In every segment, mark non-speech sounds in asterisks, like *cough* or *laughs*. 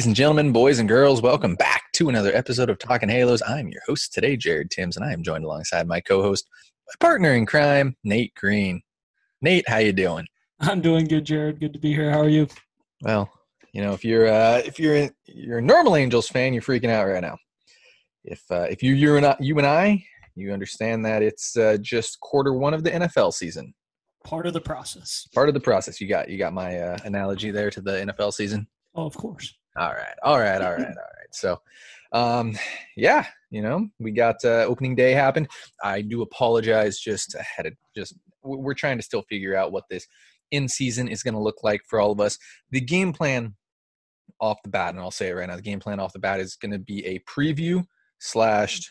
Ladies and gentlemen, boys and girls, welcome back to another episode of Talking Halos. I'm your host today, Jared Timms, and I am joined alongside my co-host, my partner in crime, Nate Green. Nate, how you doing? I'm doing good, Jared. Good to be here. How are you? Well, you know, if you're uh, if you're a, you're a normal Angels fan, you're freaking out right now. If uh, if you you're not you and I, you understand that it's uh, just quarter one of the NFL season. Part of the process. Part of the process. You got you got my uh, analogy there to the NFL season. Oh, of course. All right, all right, all right, all right. So, um, yeah, you know, we got uh, opening day happened. I do apologize. Just ahead of just we're trying to still figure out what this in season is going to look like for all of us. The game plan off the bat, and I'll say it right now, the game plan off the bat is going to be a preview slash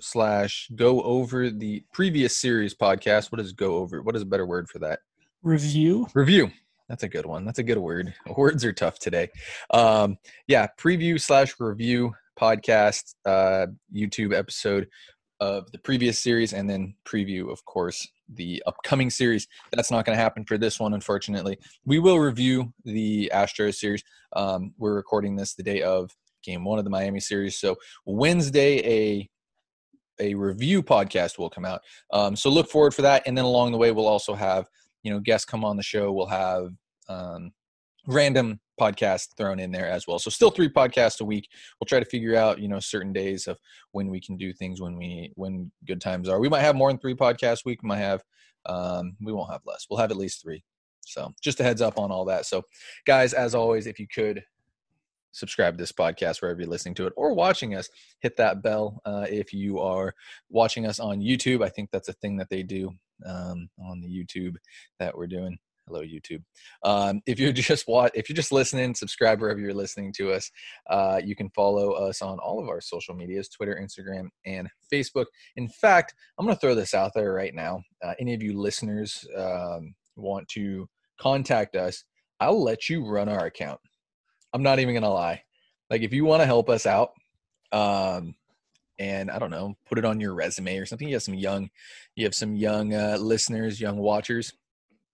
slash go over the previous series podcast. What is go over? What is a better word for that? Review. Review. That's a good one. That's a good word. *laughs* Words are tough today. Um, yeah, preview slash review podcast, uh, YouTube episode of the previous series, and then preview, of course, the upcoming series. That's not going to happen for this one, unfortunately. We will review the Astros series. Um, we're recording this the day of game one of the Miami series. So Wednesday, a a review podcast will come out. Um, so look forward for that. And then along the way, we'll also have you know guests come on the show we'll have um, random podcasts thrown in there as well. So still three podcasts a week. We'll try to figure out you know certain days of when we can do things when we when good times are. We might have more than three podcasts a week we might have um, we won't have less. We'll have at least three. So just a heads up on all that. So guys as always if you could subscribe to this podcast wherever you're listening to it or watching us hit that bell uh, if you are watching us on youtube. I think that's a thing that they do um, on the YouTube that we're doing. Hello, YouTube. Um, if you're *laughs* just watch, if you're just listening, subscribe wherever you're listening to us. Uh, you can follow us on all of our social medias: Twitter, Instagram, and Facebook. In fact, I'm going to throw this out there right now. Uh, any of you listeners um, want to contact us? I'll let you run our account. I'm not even going to lie. Like, if you want to help us out, um, and I don't know, put it on your resume or something. You have some young, you have some young uh, listeners, young watchers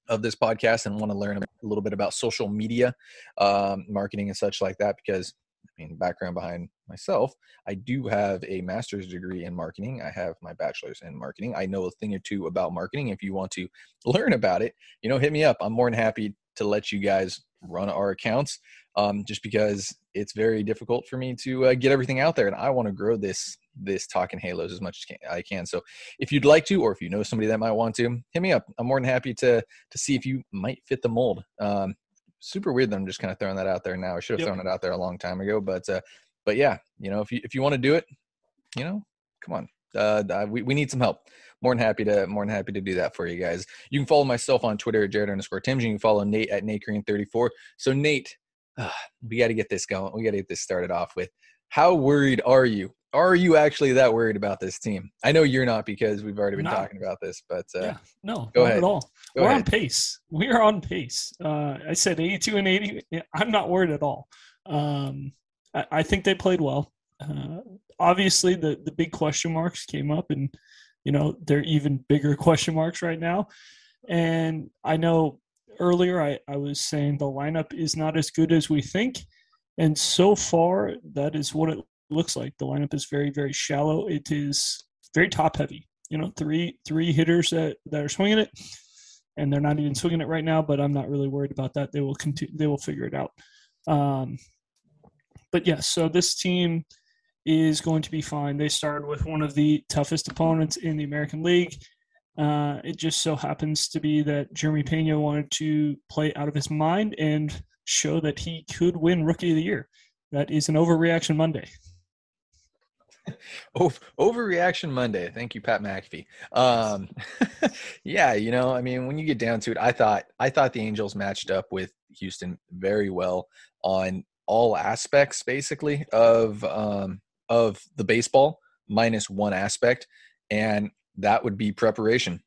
of this podcast, and want to learn a little bit about social media um, marketing and such like that. Because I mean, background behind myself, I do have a master's degree in marketing. I have my bachelor's in marketing. I know a thing or two about marketing. If you want to learn about it, you know, hit me up. I'm more than happy to let you guys run our accounts um, just because it's very difficult for me to uh, get everything out there and i want to grow this this talking halos as much as i can so if you'd like to or if you know somebody that might want to hit me up i'm more than happy to to see if you might fit the mold um, super weird that i'm just kind of throwing that out there now i should have yep. thrown it out there a long time ago but uh, but yeah you know if you if you want to do it you know come on uh, we, we need some help more than happy to more than happy to do that for you guys. You can follow myself on Twitter at Jared underscore Timms. You can follow Nate at Nate Green 34. So Nate, uh, *sighs* we got to get this going. We got to get this started off with how worried are you? Are you actually that worried about this team? I know you're not because we've already been No. talking about this, but uh, yeah, no, go not ahead. at all. go We're on pace. We are on pace. Uh, I said 82 and 80. I'm not worried at all. Um, I, I think they played well. Uh, obviously, the the big question marks came up, and you know they're even bigger question marks right now. And I know earlier I, I was saying the lineup is not as good as we think, and so far that is what it looks like. The lineup is very very shallow. It is very top heavy. You know, three three hitters that that are swinging it and they're not even swinging it right now. But I'm not really worried about that. They will continue. They will figure it out. Um, but yes, so this team is going to be fine. They started with one of the toughest opponents in the American League. Uh, it just so happens to be that Jeremy Pena wanted to play out of his mind and show that he could win Rookie of the Year. That is an overreaction Monday. *laughs* Over, overreaction Monday. Thank you, Pat McAfee. Um, *laughs* yeah, you know, I mean, when you get down to it, I thought I thought the Angels matched up with Houston very well on all aspects, basically of um, of the baseball, minus one aspect, and that would be preparation.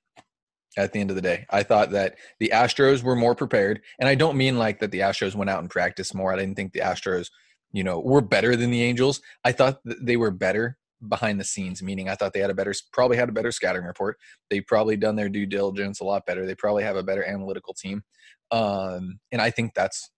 At the end of the day, I thought that the Astros were more prepared, and I don't mean like that the Astros went out and practiced more. I didn't think the Astros, you know, were better than the Angels. I thought they were better behind the scenes, meaning I thought they had a better, probably had a better scouting report. They've probably done their due diligence a lot better. They probably have a better analytical team. Um, and I think that's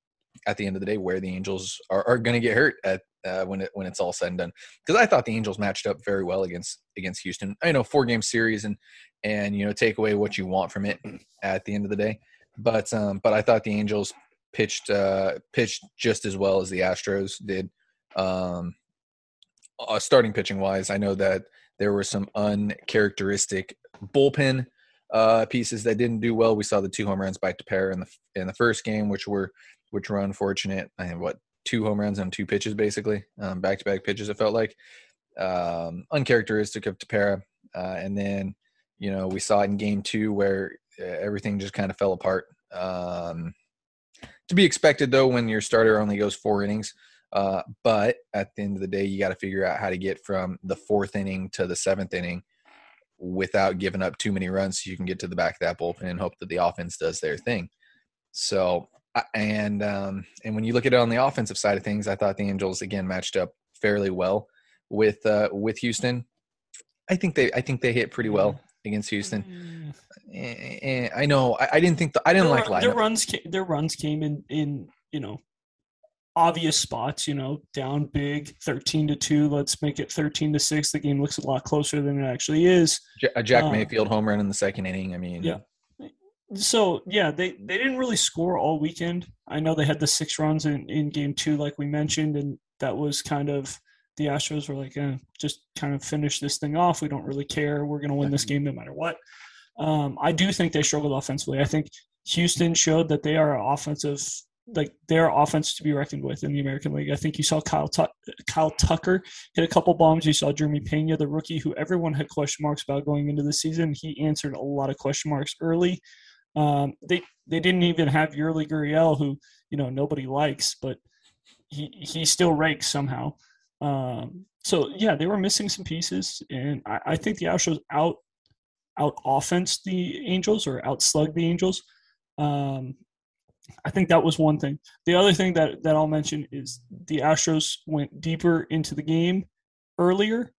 at the end of the day where the Angels are, are going to get hurt at uh, when it when it's all said and done. Because I thought the Angels matched up very well against against Houston. I know four game series and and you know take away what you want from it *clears throat* at the end of the day. But um, but I thought the Angels pitched uh, pitched just as well as the Astros did. Um, uh, starting pitching wise, I know that there were some uncharacteristic bullpen uh, pieces that didn't do well. We saw the two home runs by Tepera in the in the first game, which were which were unfortunate. I mean, what two home runs on two pitches, basically back to back pitches. It felt like um, uncharacteristic of Tepera. Uh, and then you know we saw it in game two where uh, everything just kind of fell apart. Um, to be expected though when your starter only goes four innings. Uh, but at the end of the day, you got to figure out how to get from the fourth inning to the seventh inning without giving up too many runs so you can get to the back of that bullpen and hope that the offense does their thing. So and um, and when you look at it on the offensive side of things, I thought the Angels again matched up fairly well with uh, with Houston. I think they I think they hit pretty well against Houston. Mm. Eh, eh, I know I, I didn't think the, I didn't their, like their runs. Came, their runs came in in you know obvious spots. You know, down big, thirteen to two. Let's make it thirteen to six. The game looks a lot closer than it actually is. A Jack uh, Mayfield home run in the second inning. I mean, Yeah. So yeah, they they didn't really score all weekend. I know they had the six runs in in game two, like we mentioned, and that was kind of the Astros were like, eh, just kind of finish this thing off. We don't really care. We're going to win this game no matter what. Um, I do think they struggled offensively. I think Houston showed that they are offensive, like they're offense to be reckoned with in the American League. I think you saw Kyle Tu- Kyle Tucker hit a couple bombs. You saw Jeremy Pena, the rookie, who everyone had question marks about going into the season. He answered a lot of question marks early. Um, they they didn't even have Yuli Gurriel, who you know nobody likes, but he he still ranks somehow. Um, so yeah, they were missing some pieces, and I, I think the Astros out out offense the Angels or out slug the Angels. Um, I think that was one thing. The other thing that that I'll mention is the Astros went deeper into the game earlier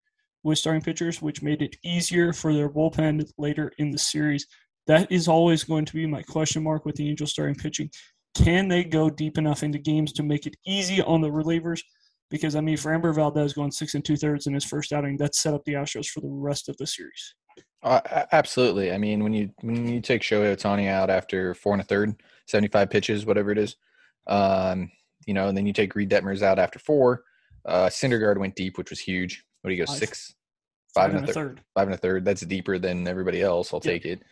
with starting pitchers, which made it easier for their bullpen later in the series. That is always going to be my question mark with the Angels starting pitching. Can they go deep enough into games to make it easy on the relievers? Because I mean, Framber Valdez going six and two thirds in his first outing, that set up the Astros for the rest of the series. Uh, absolutely. I mean, when you when you take Shohei Ohtani out after four and a third, seventy five pitches, whatever it is, um, you know, and then you take Reid Detmers out after four. Uh, Syndergaard went deep, which was huge. What do you go Five. six, five and a third, third. five and a third. That's deeper than everybody else. I'll Yeah. take it.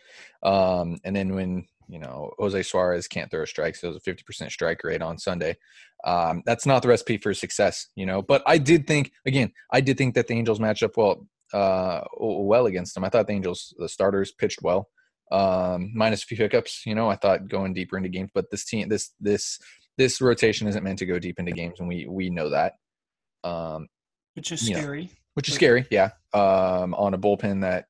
Um, and then when you know Jose Suarez can't throw strikes, it was a fifty percent strike rate on Sunday. Um, that's not the recipe for success, you know. But I did think again, I did think that the Angels matched up well uh well against them. I thought the Angels the starters pitched well. Um minus a few hiccups, you know, I thought going deeper into games, but this team this this this rotation isn't meant to go deep into games and we we know that. Um which is you know, scary. which is scary. Yeah, um, on a bullpen that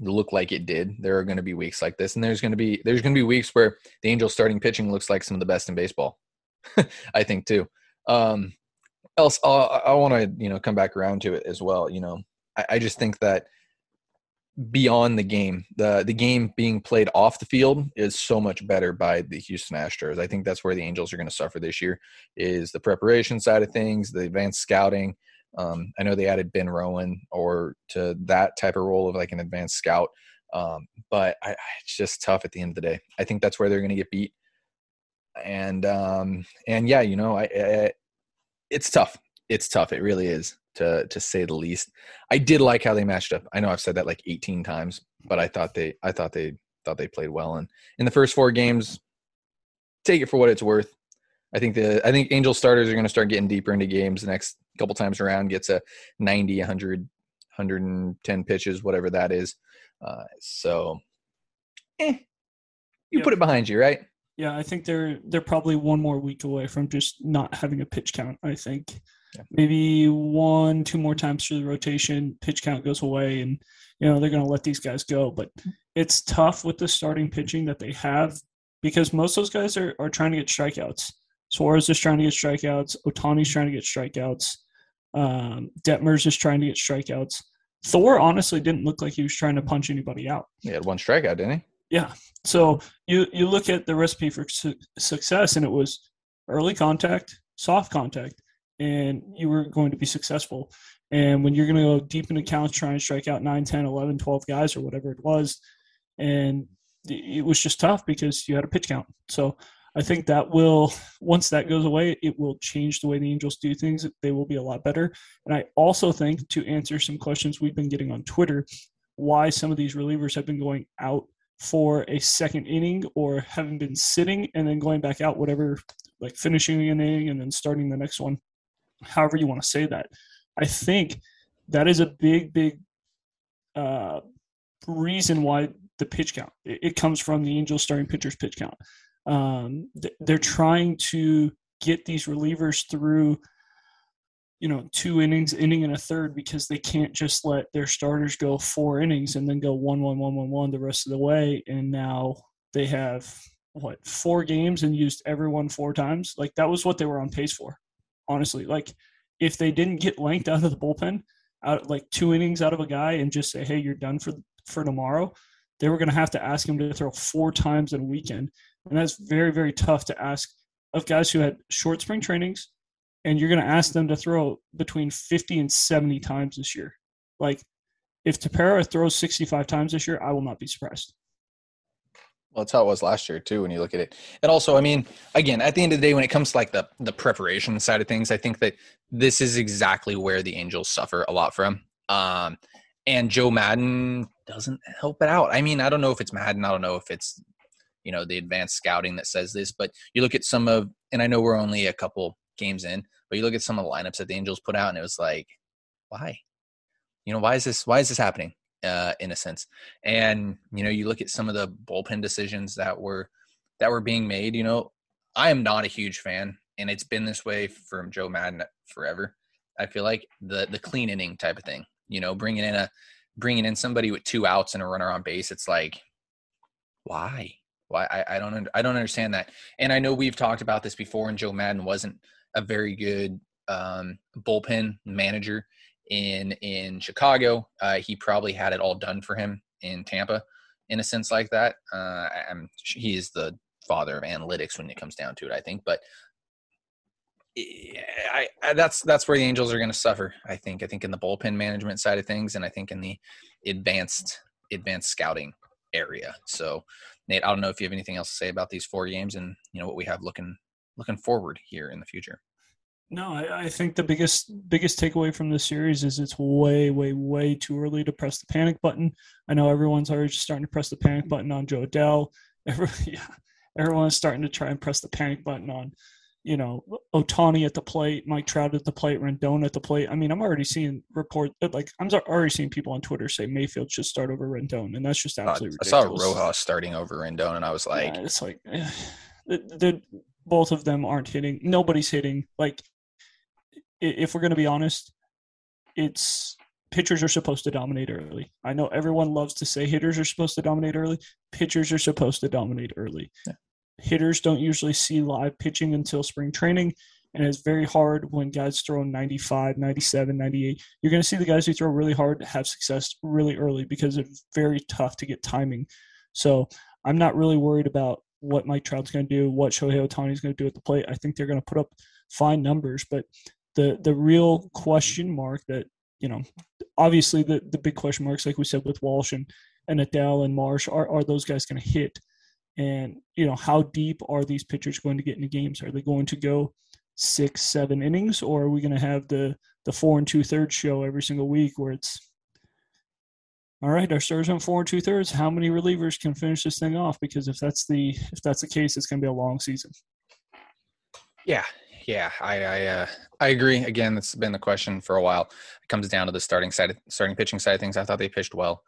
looked like it did. There are going to be weeks like this, and there's going to be there's going to be weeks where the Angels starting pitching looks like some of the best in baseball. *laughs* I think too. Um, else, uh, I want to you know come back around to it as well. You know, I, I just think that beyond the game, the the game being played off the field is so much better by the Houston Astros. I think that's where the Angels are going to suffer this year is the preparation side of things, the advanced scouting. Um, I know they added Ben Rowan or to that type of role of like an advanced scout, um, but I, it's just tough at the end of the day. I think that's where they're going to get beat, and um, and yeah, you know, I, I it's tough. It's tough. It really is to to say the least. I did like how they matched up. I know I've said that like 18 times, but I thought they I thought they thought they played well. And in the first four games, take it for what it's worth. I think the I think Angel starters are going to start getting deeper into games the next couple times around. Gets a 90, 100, 110 pitches, whatever that is. Uh, so, eh, you Yep. put it behind you, right? Yeah, I think they're they're probably one more week away from just not having a pitch count. I think Yeah. maybe one, two more times through the rotation, pitch count goes away, and you know they're going to let these guys go. But it's tough with the starting pitching that they have because most of those guys are are trying to get strikeouts. Suarez is trying to get strikeouts. Ohtani's trying to get strikeouts. Um, Detmer's just trying to get strikeouts. Thor honestly didn't look like he was trying to punch anybody out. He had one strikeout, didn't he? Yeah. So you you look at the recipe for su- success, and it was early contact, soft contact, and you were going to be successful. And when you're going to go deep into counts, try and strike out 9, 10, 11, 12 guys or whatever it was, and it was just tough because you had a pitch count. So I think that will, once that goes away, it will change the way the Angels do things. They will be a lot better. And I also think, to answer some questions we've been getting on Twitter, why some of these relievers have been going out for a second inning or having been sitting and then going back out, whatever, like finishing an inning and then starting the next one, however you want to say that. I think that is a big, big uh, reason why the pitch count. It comes from the Angels starting pitchers pitch count. Um, they're trying to get these relievers through you know two innings inning and a third because they can't just let their starters go four innings and then go one one one one one the rest of the way. And now they have what four games and used everyone four times? Like that was what they were on pace for honestly. Like if they didn't get lanked out of the bullpen out like two innings out of a guy and just say hey you're done for for tomorrow they were going to have to ask him to throw four times in a weekend and that's very very tough to ask of guys who had short spring trainings and you're going to ask them to throw between 50 and 70 times this year. Like, if Tepera throws 65 times this year, I will not be surprised. Well, that's how it was last year too. When you look at it, and also, I mean, again, at the end of the day, when it comes to like the the preparation side of things, I think that this is exactly where the Angels suffer a lot from. Um, and Joe Maddon doesn't help it out. I mean, I don't know if it's Maddon. I don't know if it's you know the advanced scouting that says this, but you look at some of, and I know we're only a couple games in, but you look at some of the lineups that the Angels put out, and it was like, why? You know, why is this? Why is this happening? Uh, in a sense, and you know, you look at some of the bullpen decisions that were that were being made. You know, I am not a huge fan, and it's been this way from Joe Maddon forever. I feel like the the clean inning type of thing. You know, bringing in a bringing in somebody with two outs and a runner on base. It's like, why? Why? I, I don't. I don't understand that. And I know we've talked about this before, and Joe Maddon wasn't a very good um, bullpen manager in in Chicago. Uh, he probably had it all done for him in Tampa, in a sense like that. Uh, I'm, he is the father of analytics when it comes down to it, I think. But I, I, that's that's where the Angels are going to suffer. I think. I think in the bullpen management side of things, and I think in the advanced advanced scouting area. So, Nate, I don't know if you have anything else to say about these four games and you know what we have looking looking forward here in the future. No, I, I think the biggest biggest takeaway from this series is it's way, way, way too early to press the panic button. I know everyone's already starting to press the panic button on Jo Adell. Every, *laughs* yeah, everyone's starting to try and press the panic button on, you know, Ohtani at the plate, Mike Trout at the plate, Rendon at the plate. I mean, I'm already seeing report like I'm already seeing people on Twitter say Mayfield should start over Rendon, and that's just Uh, absolutely I saw. Rojas starting over Rendon, and I was like, Yeah, it's like eh, *sighs* the, the both of them aren't hitting. Nobody's hitting. Like if we're going to be honest, it's pitchers are supposed to dominate early. I know everyone loves to say hitters are supposed to dominate early. Pitchers are supposed to dominate early. Yeah. Hitters don't usually see live pitching until spring training, and it's very hard when guys throw 95, 97, 98. You're going to see the guys who throw really hard have success really early because it's very tough to get timing. So I'm not really worried about what Mike Trout's going to do, what Shohei Ohtani is going to do at the plate. I think they're going to put up fine numbers, but the the real question mark that you know, obviously the the big question marks, like we said with Walsh and and Adell and Marsh, are are those guys going to hit? And you know, how deep are these pitchers going to get into games? Are they going to go six, seven innings, or are we going to have the the four and two thirds show every single week where it's all right, our starters on four and two thirds. How many relievers can finish this thing off? Because if that's the if that's the case, it's going to be a long season. Yeah, yeah, I I, uh, I agree. Again, that's been the question for a while. It comes down to the starting side, starting pitching side of things. I thought they pitched well,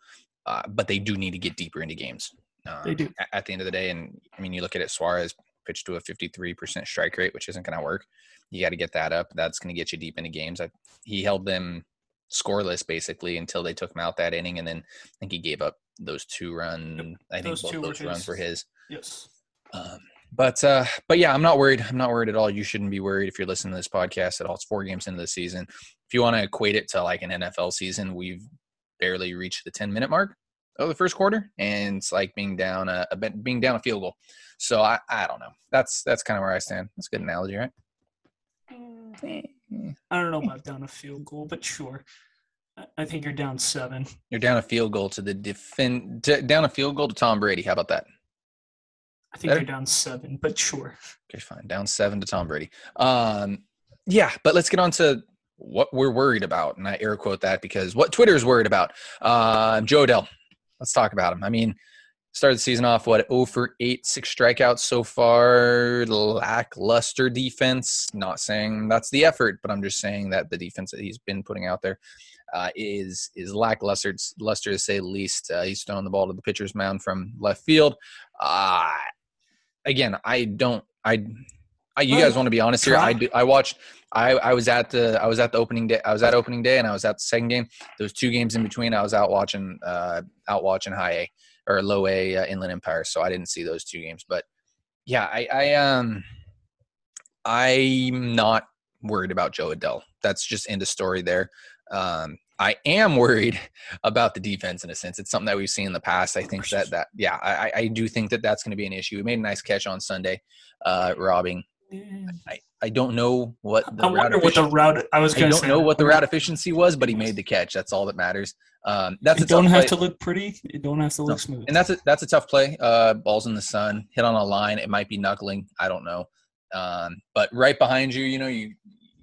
uh, but they do need to get deeper into games. Um, they do at, at the end of the day. And I mean, you look at it. Suarez pitched to a 53% strike rate, which isn't going to work. You got to get that up. That's going to get you deep into games. I, he held them scoreless basically until they took him out that inning, and then I think he gave up those two run. I think those both those runs his. were his. Yes. Um, but uh, but yeah, I'm not worried. I'm not worried at all. You shouldn't be worried if you're listening to this podcast at all. It's four games into the season. If you want to equate it to like an NFL season, we've barely reached the 10 minute mark of the first quarter, and it's like being down a, a being down a field goal. So I I don't know. That's that's kind of where I stand. That's a good analogy, right? I don't know about down a field goal, but sure. I think you're down seven. You're down a field goal to the defend down a field goal to Tom Brady. How about that? I think you're down seven, but sure. Okay, fine. Down seven to Tom Brady. Um, yeah, but let's get on to what we're worried about, and I air quote that because what Twitter is worried about. Uh, Jo Adell. Let's talk about him. I mean, started the season off what 0 for 8, six strikeouts so far. Lackluster defense. Not saying that's the effort, but I'm just saying that the defense that he's been putting out there uh, is is lackluster, luster to say the least. Uh, he's throwing the ball to the pitcher's mound from left field. Uh, again, I don't. I, I you guys want to be honest here? I do, I watched. I, I was at the I was at the opening day. I was at opening day, and I was at the second game. Those two games in between, I was out watching uh, out watching high A or low A uh, Inland Empire, so I didn't see those two games. But yeah, I, I um I'm not worried about Jo Adell. That's just end of story there. Um, I am worried *laughs* about the defense in a sense. It's something that we've seen in the past. I think that that yeah, I, I do think that that's going to be an issue. We made a nice catch on Sunday, uh, robbing. I, I don't know what the I wonder what the route. I was. I don't know what the route efficiency was, but he made the catch. That's all that matters. Um, that's it don't have play. to look pretty. It don't have to look no. smooth. And that's a that's a tough play. Uh, balls in the sun, hit on a line. It might be knuckling. I don't know. Um, but right behind you, you know, you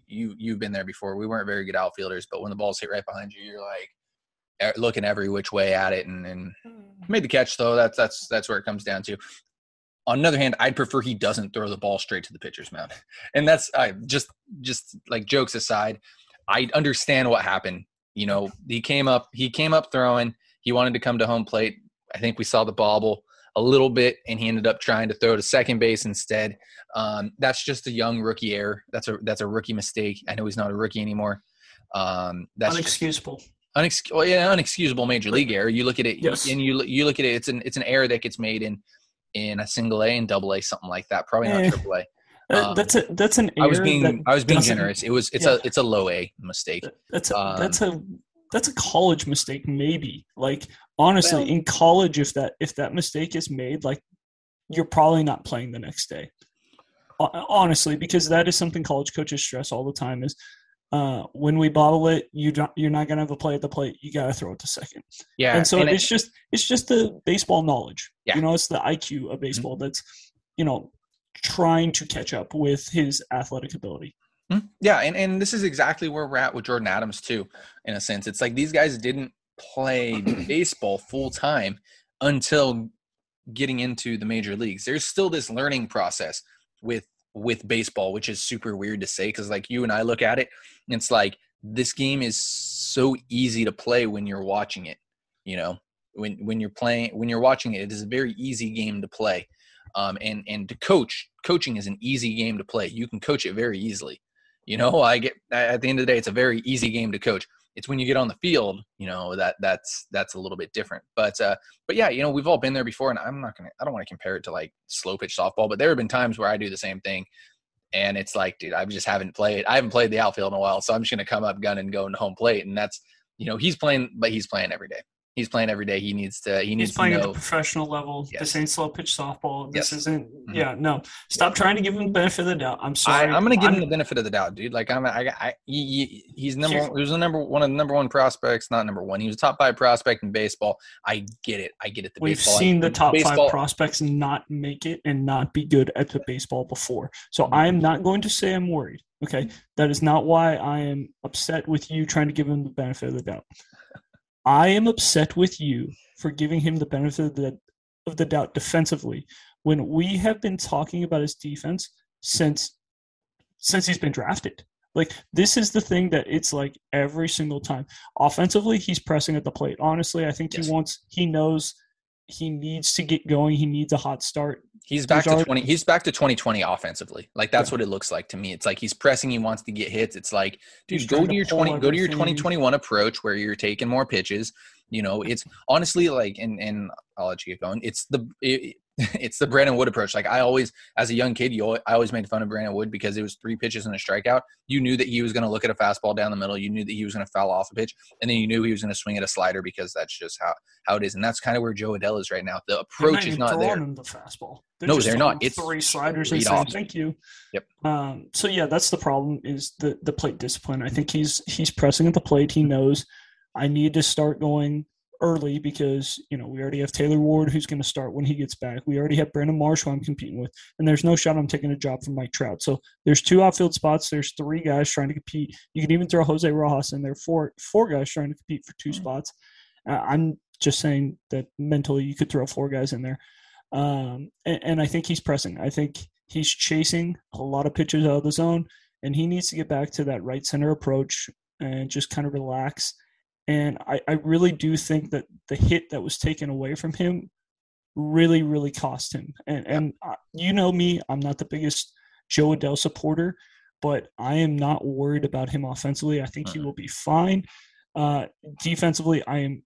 you you've been there before. We weren't very good outfielders, but when the balls hit right behind you, you're like looking every which way at it, and, and hmm. made the catch though. That's that's that's where it comes down to. On the other hand, I'd prefer he doesn't throw the ball straight to the pitcher's mound, *laughs* and that's I just just like jokes aside. I understand what happened. You know, he came up he came up throwing. He wanted to come to home plate. I think we saw the bobble a little bit, and he ended up trying to throw to second base instead. Um, that's just a young rookie error. That's a that's a rookie mistake. I know he's not a rookie anymore. Um, that's unexcusable. Unex- well, yeah, unexcusable major league error. You look at it, yes. and you you look at it. It's an it's an error that gets made in in a single A and double A, something like that. Probably not eh, triple A. Um, that's a that's an I was being I was being generous. It was it's yeah. a it's a low A mistake. That's a, um, that's a that's a college mistake maybe like honestly well, in college if that if that mistake is made like you're probably not playing the next day honestly because that is something college coaches stress all the time is uh, when we bottle it you don't you're not gonna have a play at the plate you gotta throw it to second yeah and so and it's it, just it's just the baseball knowledge yeah. you know it's the iq of mm-hmm. baseball mm-hmm. that's you know trying to catch up with his athletic ability Hmm? Yeah, and, and this is exactly where we're at with Jordyn Adams too, in a sense. It's like these guys didn't play *clears throat* baseball full time until getting into the major leagues. There's still this learning process with with baseball, which is super weird to say because like you and I look at it, it's like this game is so easy to play when you're watching it. You know, when when you're playing when you're watching it, it is a very easy game to play. Um, and and to coach, coaching is an easy game to play. You can coach it very easily. You know, I get at the end of the day, it's a very easy game to coach. It's when you get on the field, you know, that that's that's a little bit different. But uh, but yeah, you know, we've all been there before, and I'm not gonna, I don't want to compare it to like slow pitch softball, but there have been times where I do the same thing, and it's like, dude, I just haven't played, I haven't played the outfield in a while, so I'm just gonna come up gun and go home plate, and that's, you know, he's playing, but he's playing every day he's playing every day. He needs to. He needs he's playing to at the professional level. Yes. This ain't slow pitch softball. This Yes. isn't. Mhm. Yeah, no. Stop trying to give him the benefit of the doubt. I'm sorry. I'm gonna give him I'm- the benefit of the doubt, dude. Like I'm, I, I he, he- he's number. One, he was the number one of the number one prospects, not number one. He was a top five prospect in baseball. I get it. I get it. The We've baseball, seen the top baseball, five prospects not make it and not be good at the baseball before. So Mhm. I am not going to say I'm worried. Okay, that is not why I am upset with you trying to give him the benefit of the doubt. I am upset with you for giving him the benefit of the, of the doubt defensively when we have been talking about his defense since since he's been drafted. Like this is the thing that it's like every single time. Offensively, he's pressing at the plate. Honestly, I think Yes. he wants he knows he needs to get going. He needs a hot start. He's back There's to 20. He's back to 2020 offensively. Like that's Yeah. what it looks like to me. It's like he's pressing. He wants to get hits. It's like, dude, go to to your 20. Go to your 2021 approach where you're taking more pitches. You know, it's honestly like, and and I'll let you get going. It's the it, *laughs* it's the Brandon Wood approach. Like I always, as a young kid, you always, I always made fun of Brandon Wood because it was three pitches and a strikeout. You knew that he was going to look at a fastball down the middle. You knew that he was going to foul off a pitch, and then you knew he was going to swing at a slider because that's just how how it is. And that's kind of where Jo Adell is right now. The They're approach is not there. him the fastball. No, just they're not. It's three sliders and saying thank you. Yep. Um, so yeah, that's the problem is the the plate discipline. I think he's he's pressing at the plate. He knows I need to start going early because you know we already have Taylor Ward who's going to start when he gets back. We already have Brandon Marsh who I'm competing with, and there's no shot I'm taking a job from Mike Trout. So there's two outfield spots. There's three guys trying to compete. You can even throw Jose Rojas in there. Four four guys trying to compete for two spots. Uh, I'm just saying that mentally you could throw four guys in there, um, and, and I think he's pressing. I think he's chasing a lot of pitches out of the zone, and he needs to get back to that right center approach and just kind of relax. And I, I really do think that the hit that was taken away from him really, really cost him. And and uh, you know me, I'm not the biggest Jo Adell supporter, but I am not worried about him offensively. I think he Mhm. will be fine. Uh, defensively, I am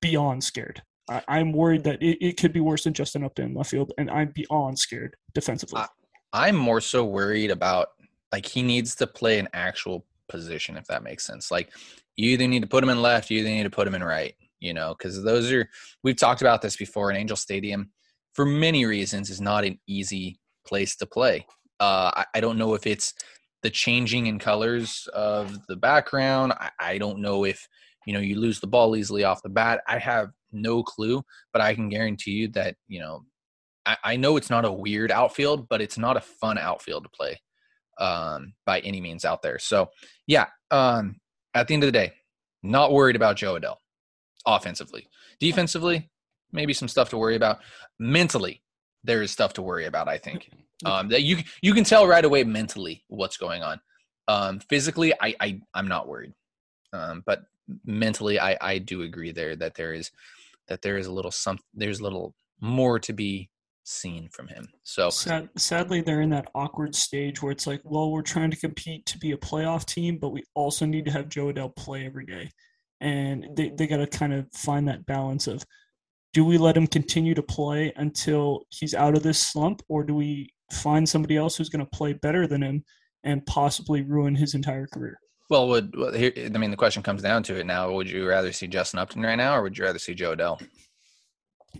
beyond scared. I, I'm worried that it, it could be worse than Justin Upton in left field, and I'm beyond scared defensively. I- I'm more so worried about like he needs to play an actual position, if that makes sense. Like you either need to put them in left, you either need to put them in right, you know, because those are we've talked about this before in Angel Stadium for many reasons is not an easy place to play. Uh, I, I don't know if it's the changing in colors of the background. I, I don't know if you know you lose the ball easily off the bat. I have no clue, but I can guarantee you that you know I, know it's not a weird outfield, but it's not a fun outfield to play um, by any means out there. So, yeah, um, at the end of the day, not worried about Jo Adell offensively. Defensively, maybe some stuff to worry about. Mentally, there is stuff to worry about. I think *laughs* um, that you you can tell right away mentally what's going on. Um, physically, I, I I'm not worried, um, but mentally, I I do agree there that there is that there is a little some there's a little more to be seen from him. So Sad, sadly, they're in that awkward stage where it's like, well, we're trying to compete to be a playoff team, but we also need to have Jo Adell play every day. And they, they got to kind of find that balance of do we let him continue to play until he's out of this slump, or do we find somebody else who's going to play better than him and possibly ruin his entire career? Well, would well, here, I mean the question comes down to it now? Would you rather see Justin Upton right now, or would you rather see Jo Adell?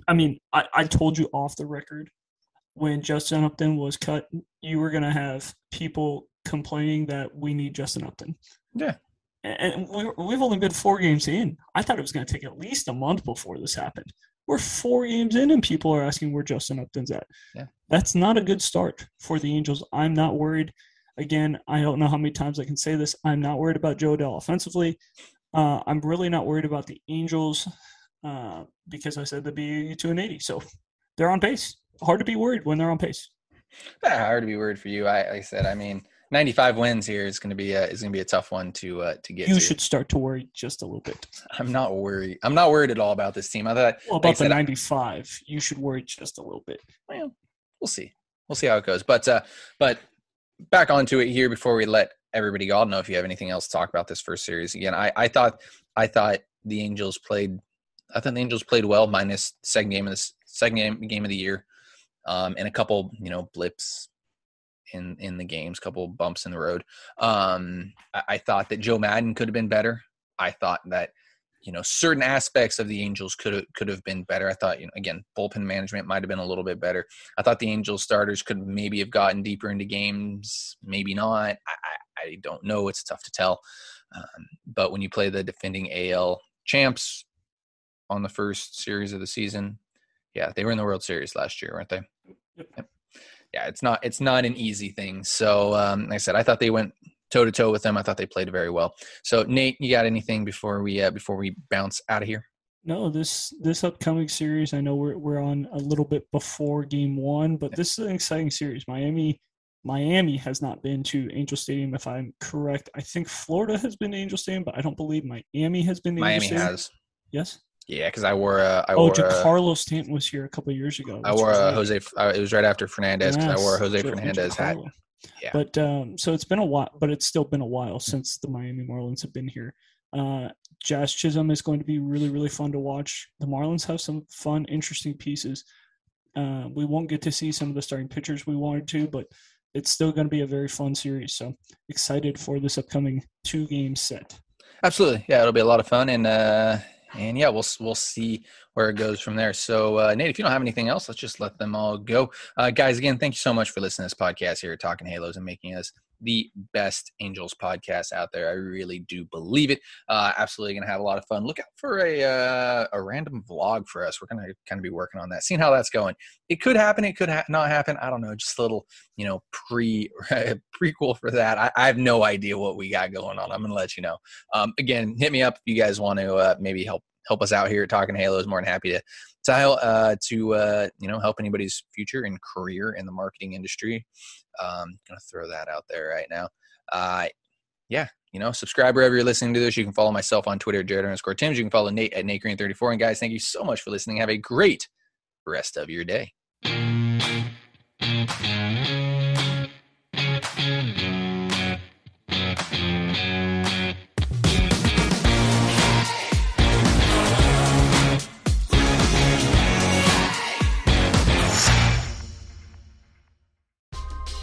I mean, I, I told you off the record when Justin Upton was cut, you were going to have people complaining that we need Justin Upton. Yeah. And we, we've only been four games in. I thought it was going to take at least a month before this happened. We're four games in, and people are asking where Justin Upton's at. Yeah. That's not a good start for the Angels. I'm not worried. Again, I don't know how many times I can say this. I'm not worried about Jo Adell offensively. Uh, I'm really not worried about the Angels uh, because I said they'd be two and eighty. So they're on pace. Hard to be worried when they're on pace. Ah, hard to be worried for you. I, like I said, I mean, 95 wins here is going to be a, is going to be a tough one to uh, to get. You to. should start to worry just a little bit. I'm not worried. I'm not worried at all about this team. I thought Well, like about the said, 95, you should worry just a little bit. well, we'll see. We'll see how it goes. But uh, but back onto it here before we let everybody go. I don't know if you have anything else to talk about this first series. Again, I, I thought I thought the Angels played. I thought the Angels played well, minus second game of the second game, game of the year, um, and a couple you know blips in in the games, couple bumps in the road. Um, I, I thought that Joe Maddon could have been better. I thought that you know certain aspects of the Angels could have could have been better. I thought you know again bullpen management might have been a little bit better. I thought the Angels starters could maybe have gotten deeper into games, maybe not. I, I, I don't know. It's tough to tell. Um, but when you play the defending AL champs on the first series of the season, yeah, they were in the World Series last year, weren't they? Yep. Yeah, it's not it's not an easy thing. So um, like I said, I thought they went toe to toe with them. I thought they played very well. So Nate, you got anything before we uh, before we bounce out of here? No, this this upcoming series, I know we're we're on a little bit before game one, but this is an exciting series. Miami Miami has not been to Angel Stadium, if I'm correct. I think Florida has been to Angel Stadium, but I don't believe Miami has been. To Miami Angel Stadium. has. Yes. Yeah, because I wore a. I oh, Giancarlo Stanton was here a couple years ago. I wore a Jose. Uh, it was right after Fernandez because yes, I wore a Jose Fernandez hat. Yeah. But um, so it's been a while, but it's still been a while since the Miami Marlins have been here. Uh, Jazz Chisholm is going to be really, really fun to watch. The Marlins have some fun, interesting pieces. Uh, we won't get to see some of the starting pitchers we wanted to, but it's still going to be a very fun series. So excited for this upcoming two game set. Absolutely, yeah, it'll be a lot of fun, and uh, and yeah, we'll we'll see where it goes from there. So, uh, Nate, if you don't have anything else, let's just let them all go. Uh, guys, again, thank you so much for listening to this podcast here, Talking Halos, and making us the best Angels podcast out there. I really do believe it. Uh, absolutely going to have a lot of fun. Look out for a uh, a random vlog for us. We're going to kind of be working on that, seeing how that's going. It could happen. It could ha- not happen. I don't know. Just a little, you know, pre *laughs* prequel for that. I, I, have no idea what we got going on. I'm going to let you know. Um, again, hit me up if you guys want to uh, maybe help help us out here Talking Halos. More than happy to to, uh, to uh, you know help anybody's future and career in the marketing industry. Um, gonna throw that out there right now. Uh, yeah, you know, subscribe wherever you're listening to this. You can follow myself on Twitter, at Jared underscore Timms. You can follow Nate at Nate Green 34. And guys, thank you so much for listening. Have a great rest of your day.